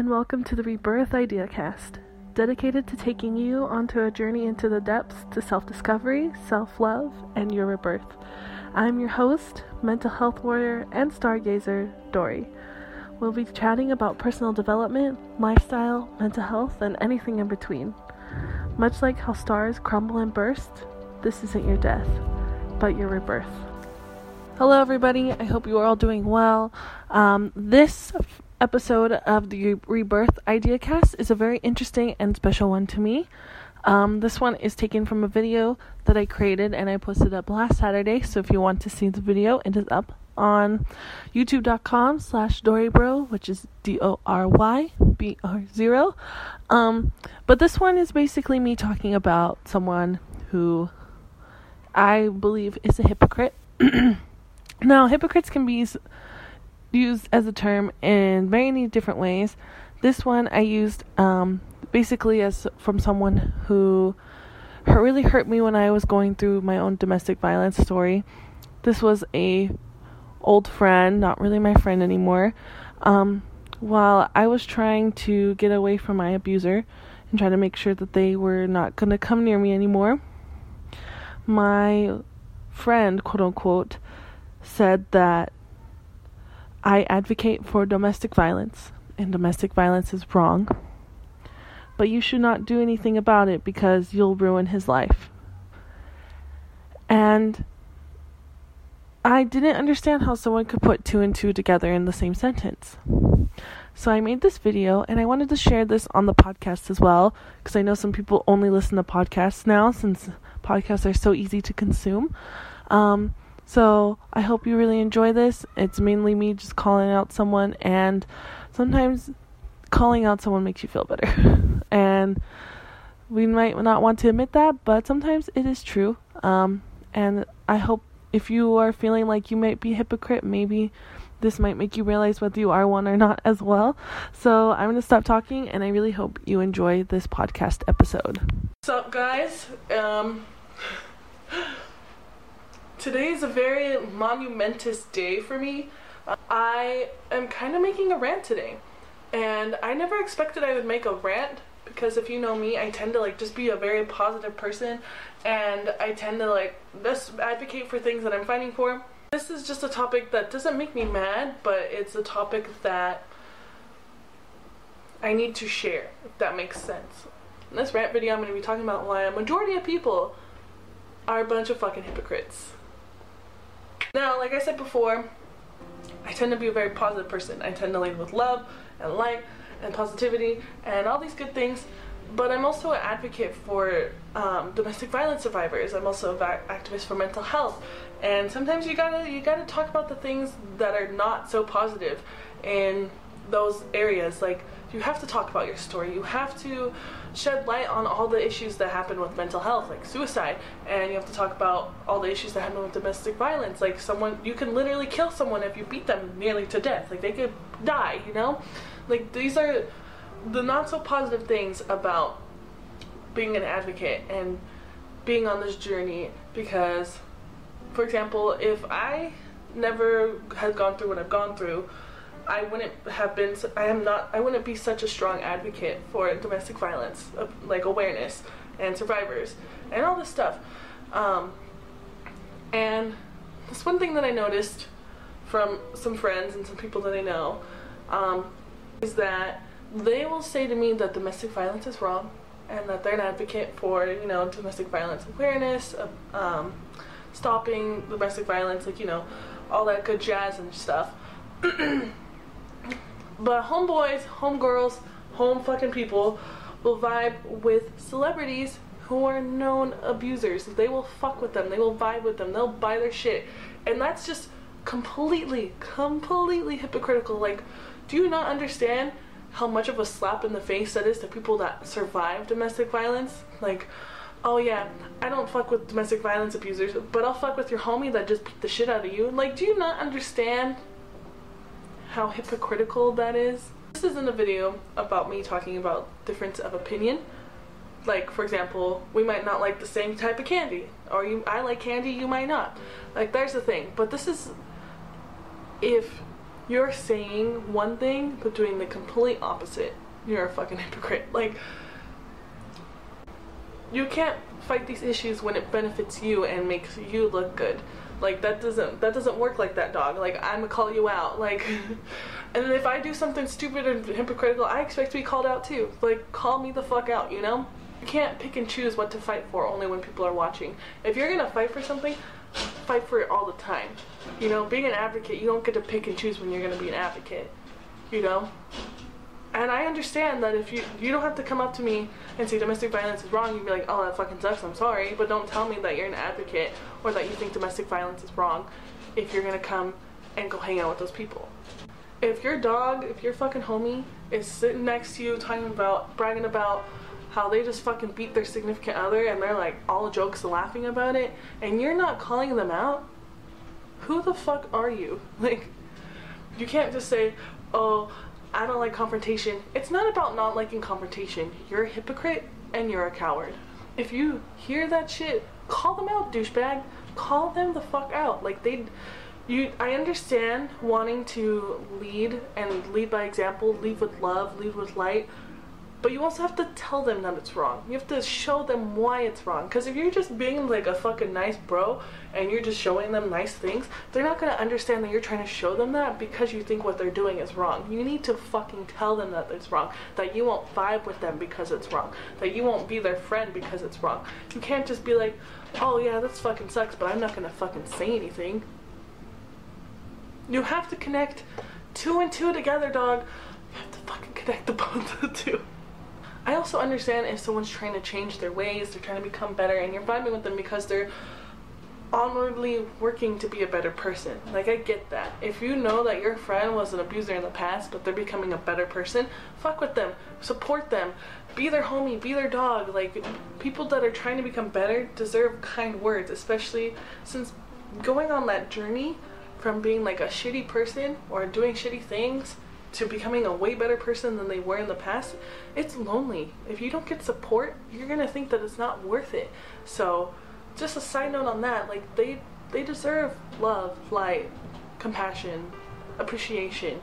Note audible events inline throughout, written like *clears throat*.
and welcome to the Rebirth Idea Cast, dedicated to taking you onto a journey into the depths to self discovery, self love, and your rebirth. I'm your host, mental health warrior, and stargazer, Dory. We'll be chatting about personal development, lifestyle, mental health, and anything in between. Much like how stars crumble and burst, this isn't your death, but your rebirth. Hello, everybody. I hope you are all doing well. Um, this episode of the Rebirth Idea Cast is a very interesting and special one to me. Um, this one is taken from a video that I created and I posted up last Saturday. So if you want to see the video, it is up on youtube.com slash dorybro, which is D-O-R-Y-B-R-0. Um, but this one is basically me talking about someone who I believe is a hypocrite. *clears throat* now, hypocrites can be used as a term in many different ways. This one I used um, basically as from someone who hurt, really hurt me when I was going through my own domestic violence story. This was a old friend, not really my friend anymore. Um, while I was trying to get away from my abuser and try to make sure that they were not going to come near me anymore, my friend, quote unquote, said that I advocate for domestic violence, and domestic violence is wrong. But you should not do anything about it because you'll ruin his life. And I didn't understand how someone could put two and two together in the same sentence. So I made this video and I wanted to share this on the podcast as well because I know some people only listen to podcasts now since podcasts are so easy to consume. Um, so I hope you really enjoy this. It's mainly me just calling out someone, and sometimes calling out someone makes you feel better. *laughs* and we might not want to admit that, but sometimes it is true. Um, and I hope if you are feeling like you might be a hypocrite, maybe this might make you realize whether you are one or not *laughs* as well. So I'm going to stop talking, and I really hope you enjoy this podcast episode. What's up, guys? Um, Today is a very monumentous day for me. I am kind of making a rant today. And I never expected I would make a rant because if you know me, I tend to like just be a very positive person and I tend to like just advocate for things that I'm fighting for. This is just a topic that doesn't make me mad, but it's a topic that I need to share, if that makes sense. In this rant video, I'm going to be talking about why a majority of people are a bunch of fucking hypocrites. Now, like I said before, I tend to be a very positive person. I tend to lead with love and light and positivity and all these good things. But I'm also an advocate for um, domestic violence survivors. I'm also an activist for mental health. And sometimes you gotta you gotta talk about the things that are not so positive in those areas. Like you have to talk about your story. You have to shed light on all the issues that happen with mental health, like suicide, and you have to talk about all the issues that happen with domestic violence. Like someone, you can literally kill someone if you beat them nearly to death. Like they could die, you know? Like these are the not so positive things about being an advocate and being on this journey because, for example, if I never had gone through what I've gone through, I wouldn't have been. I am not. I wouldn't be such a strong advocate for domestic violence, like awareness and survivors and all this stuff. Um, and this one thing that I noticed from some friends and some people that I know um, is that they will say to me that domestic violence is wrong and that they're an advocate for you know domestic violence awareness, um, stopping domestic violence, like you know all that good jazz and stuff. *clears throat* But homeboys, homegirls, home fucking people will vibe with celebrities who are known abusers. They will fuck with them. They will vibe with them. They'll buy their shit. And that's just completely, completely hypocritical. Like, do you not understand how much of a slap in the face that is to people that survive domestic violence? Like, oh yeah, I don't fuck with domestic violence abusers, but I'll fuck with your homie that just beat the shit out of you. Like, do you not understand how hypocritical that is. This isn't a video about me talking about difference of opinion. Like, for example, we might not like the same type of candy. Or you, I like candy, you might not. Like, there's the thing. But this is if you're saying one thing but doing the complete opposite. You're a fucking hypocrite. Like, you can't fight these issues when it benefits you and makes you look good. Like that doesn't that doesn't work like that, dog. Like I'm gonna call you out. Like, *laughs* and if I do something stupid and hypocritical, I expect to be called out too. Like call me the fuck out, you know? You can't pick and choose what to fight for only when people are watching. If you're gonna fight for something, fight for it all the time. You know, being an advocate, you don't get to pick and choose when you're gonna be an advocate. You know? And I understand that if you you don't have to come up to me and say domestic violence is wrong, you'd be like, oh that fucking sucks, I'm sorry, but don't tell me that you're an advocate or that you think domestic violence is wrong if you're gonna come and go hang out with those people. If your dog, if your fucking homie is sitting next to you talking about bragging about how they just fucking beat their significant other and they're like all jokes and laughing about it and you're not calling them out, who the fuck are you? *laughs* Like you can't just say, oh, I don't like confrontation. It's not about not liking confrontation. You're a hypocrite and you're a coward. If you hear that shit, call them out, douchebag. Call them the fuck out. Like they you I understand wanting to lead and lead by example, lead with love, lead with light, but you also have to tell them that it's wrong. You have to show them why it's wrong. Because if you're just being like a fucking nice bro and you're just showing them nice things, they're not to understand that you're trying to show them that because you think what they're doing is wrong. You need to fucking tell them that it's wrong. That you won't vibe with them because it's wrong. That you won't be their friend because it's wrong. You can't just be like, oh yeah, this fucking sucks, but I'm not to fucking say anything. You have to connect two and two together, dog. You have to fucking connect the of the two. I also understand if someone's trying to change their ways, they're trying to become better, and you're vibing with them because they're honorably working to be a better person. Like, I get that. If you know that your friend was an abuser in the past, but they're becoming a better person, fuck with them, support them, be their homie, be their dog. Like, people that are trying to become better deserve kind words, especially since going on that journey from being like a shitty person or doing shitty things to becoming a way better person than they were in the past, it's lonely. If you don't get support, you're gonna think that it's not worth it. So, just a side note on that, like they they deserve love, light, compassion, appreciation.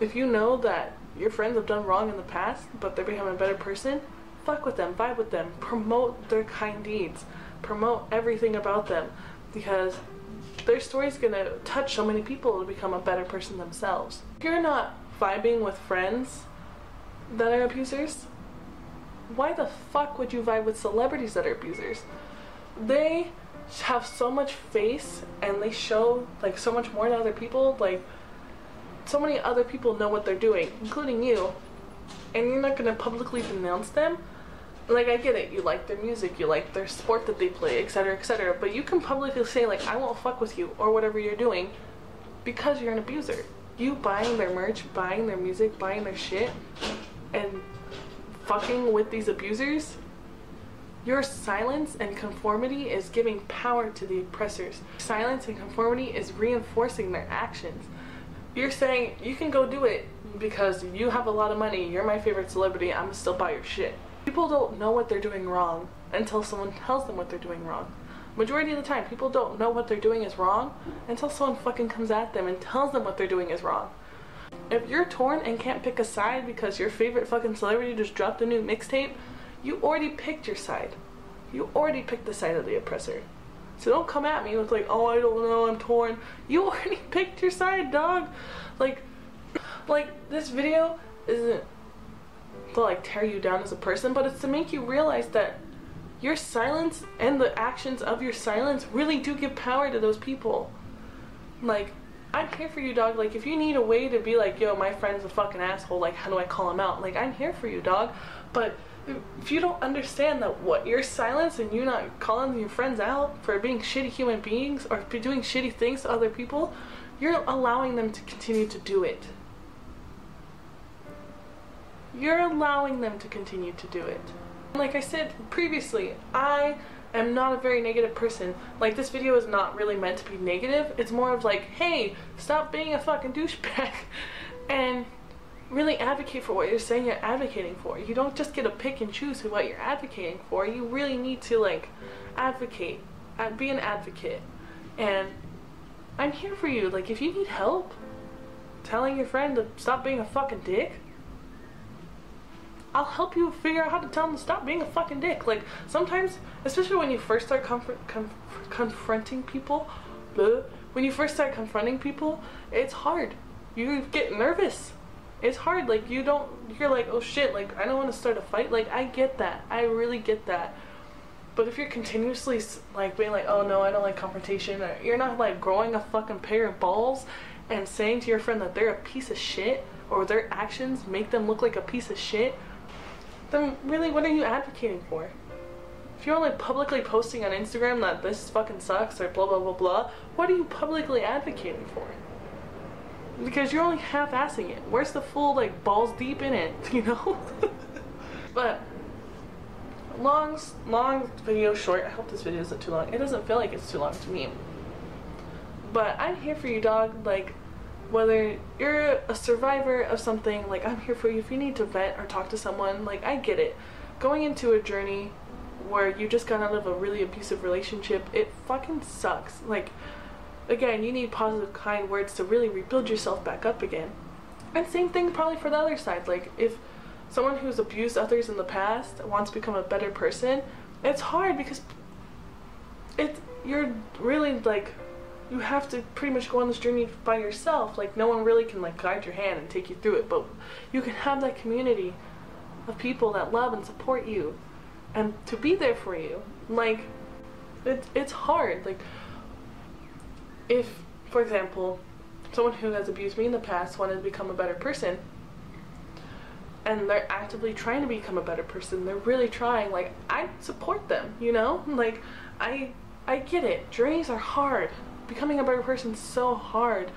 If you know that your friends have done wrong in the past, but they're becoming a better person, fuck with them, vibe with them, promote their kind deeds, promote everything about them, because their story's gonna touch so many people to become a better person themselves. If you're not vibing with friends that are abusers, why the fuck would you vibe with celebrities that are abusers? They have so much face and they show like so much more to other people. Like so many other people know what they're doing, including you, and you're not gonna publicly denounce them. Like I get it, you like their music, you like their sport that they play, etc., etc. But you can publicly say like I won't fuck with you or whatever you're doing because you're an abuser you buying their merch, buying their music, buying their shit, and fucking with these abusers, your silence and conformity is giving power to the oppressors. Silence and conformity is reinforcing their actions. You're saying you can go do it because you have a lot of money, you're my favorite celebrity, I'm still buy your shit. People don't know what they're doing wrong until someone tells them what they're doing wrong. Majority of the time, people don't know what they're doing is wrong until someone fucking comes at them and tells them what they're doing is wrong. If you're torn and can't pick a side because your favorite fucking celebrity just dropped a new mixtape, you already picked your side. You already picked the side of the oppressor. So don't come at me with like, oh, I don't know, I'm torn. *laughs* You already picked your side, dog. Like, *clears throat* like this video isn't to like tear you down as a person, but it's to make you realize that your silence and the actions of your silence really do give power to those people. Like, I'm here for you, dog. Like, if you need a way to be like, yo, my friend's a fucking asshole, like, how do I call him out? Like, I'm here for you, dog. But if you don't understand that what your silence and you not calling your friends out for being shitty human beings or doing shitty things to other people, you're allowing them to continue to do it. You're allowing them to continue to do it. Like I said previously, I am not a very negative person. Like this video is not really meant to be negative. It's more of like, hey, stop being a fucking douchebag *laughs* and really advocate for what you're saying you're advocating for. You don't just get to pick and choose who what you're advocating for. You really need to like advocate and be an advocate. And I'm here for you. Like if you need help, telling your friend to stop being a fucking dick, I'll help you figure out how to tell them to stop being a fucking dick. Like sometimes, especially when you first start comfort, com- confronting people, bleh, when you first start confronting people, it's hard. You get nervous. It's hard. Like you don't. You're like, oh shit. Like I don't want to start a fight. Like I get that. I really get that. But if you're continuously like being like, oh no, I don't like confrontation, or you're not like growing a fucking pair of balls and saying to your friend that they're a piece of shit or their actions make them look like a piece of shit, then really what are you advocating for? If you're only publicly posting on Instagram that this fucking sucks or blah blah blah blah, what are you publicly advocating for? Because you're only half-assing it. Where's the full like balls deep in it, *laughs* you know? but long, long video short. I hope this video isn't too long. It doesn't feel like it's too long to me. But I'm here for you, dog. Like, whether you're a survivor of something, like, I'm here for you. If you need to vent or talk to someone, like, I get it. Going into a journey where you just got out of a really abusive relationship, it fucking sucks. Like, again, you need positive, kind words to really rebuild yourself back up again. And same thing probably for the other side. Like, if someone who's abused others in the past wants to become a better person, it's hard because it's you're really like you have to pretty much go on this journey by yourself. Like no one really can like guide your hand and take you through it, but you can have that community of people that love and support you and to be there for you. Like it's it's hard. Like if for example, someone who has abused me in the past wanted to become a better person, and they're actively trying to become a better person. They're really trying. Like I support them, you know? Like I I get it. Journeys are hard. Becoming a better person is so hard.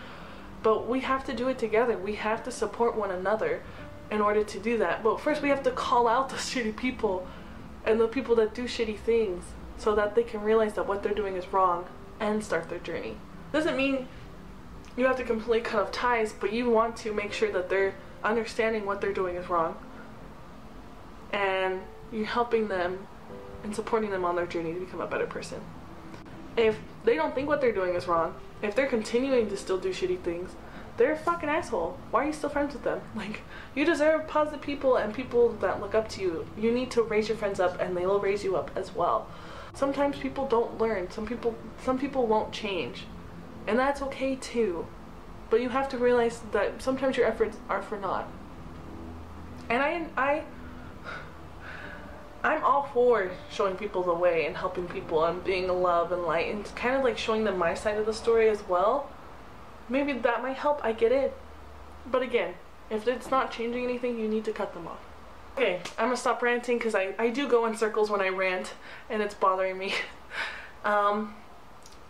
But we have to do it together. We have to support one another in order to do that. But first we have to call out *laughs* the shitty people and the people that do shitty things so that they can realize that what they're doing is wrong and start their journey. Doesn't mean you have to completely cut off ties, but you want to make sure that they're understanding what they're doing is wrong and you're helping them and supporting them on their journey to become a better person. If they don't think what they're doing is wrong, if they're continuing to still do shitty things, they're a fucking asshole. Why are you still friends with them? *laughs* Like, you deserve positive people and people that look up to you. You need to raise your friends up and they will raise you up as well. Sometimes people don't learn. Some people some people won't change. And that's okay too. But you have to realize that sometimes your efforts are for naught. And I, I, I'm all for showing people the way and helping people and being love and light and kind of like showing them my side of the story as well. Maybe that might help, I get it. But again, if it's not changing anything, you need to cut them off. Okay, I'm gonna stop ranting because I, I do go in circles when I rant and it's bothering me. *laughs* um,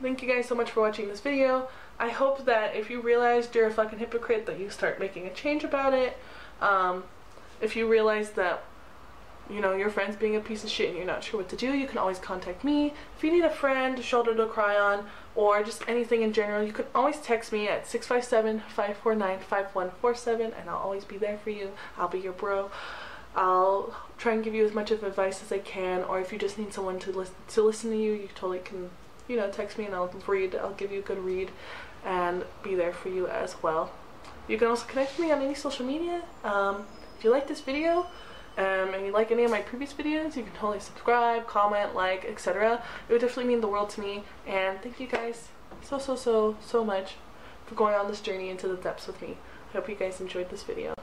thank you guys so much for watching this video. I hope that if you realized you're a fucking hypocrite that you start making a change about it. Um, if you realize that you know your friend's being a piece of shit and you're not sure what to do, you can always contact me. If you need a friend, a shoulder to cry on, or just anything in general, you can always text me at 657-549-5147 and I'll always be there for you. I'll be your bro. I'll try and give you as much of advice as I can, or if you just need someone to listen to listen to you, you totally can, you know, text me and I'll read. I'll give you a good read and be there for you as well. You can also connect with me on any social media. Um, if you like this video um, and if you like any of my previous videos, you can totally subscribe, comment, like, etc. It would definitely mean the world to me. And thank you guys so, so, so, so much for going on this journey into the depths with me. I hope you guys enjoyed this video.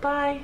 Bye!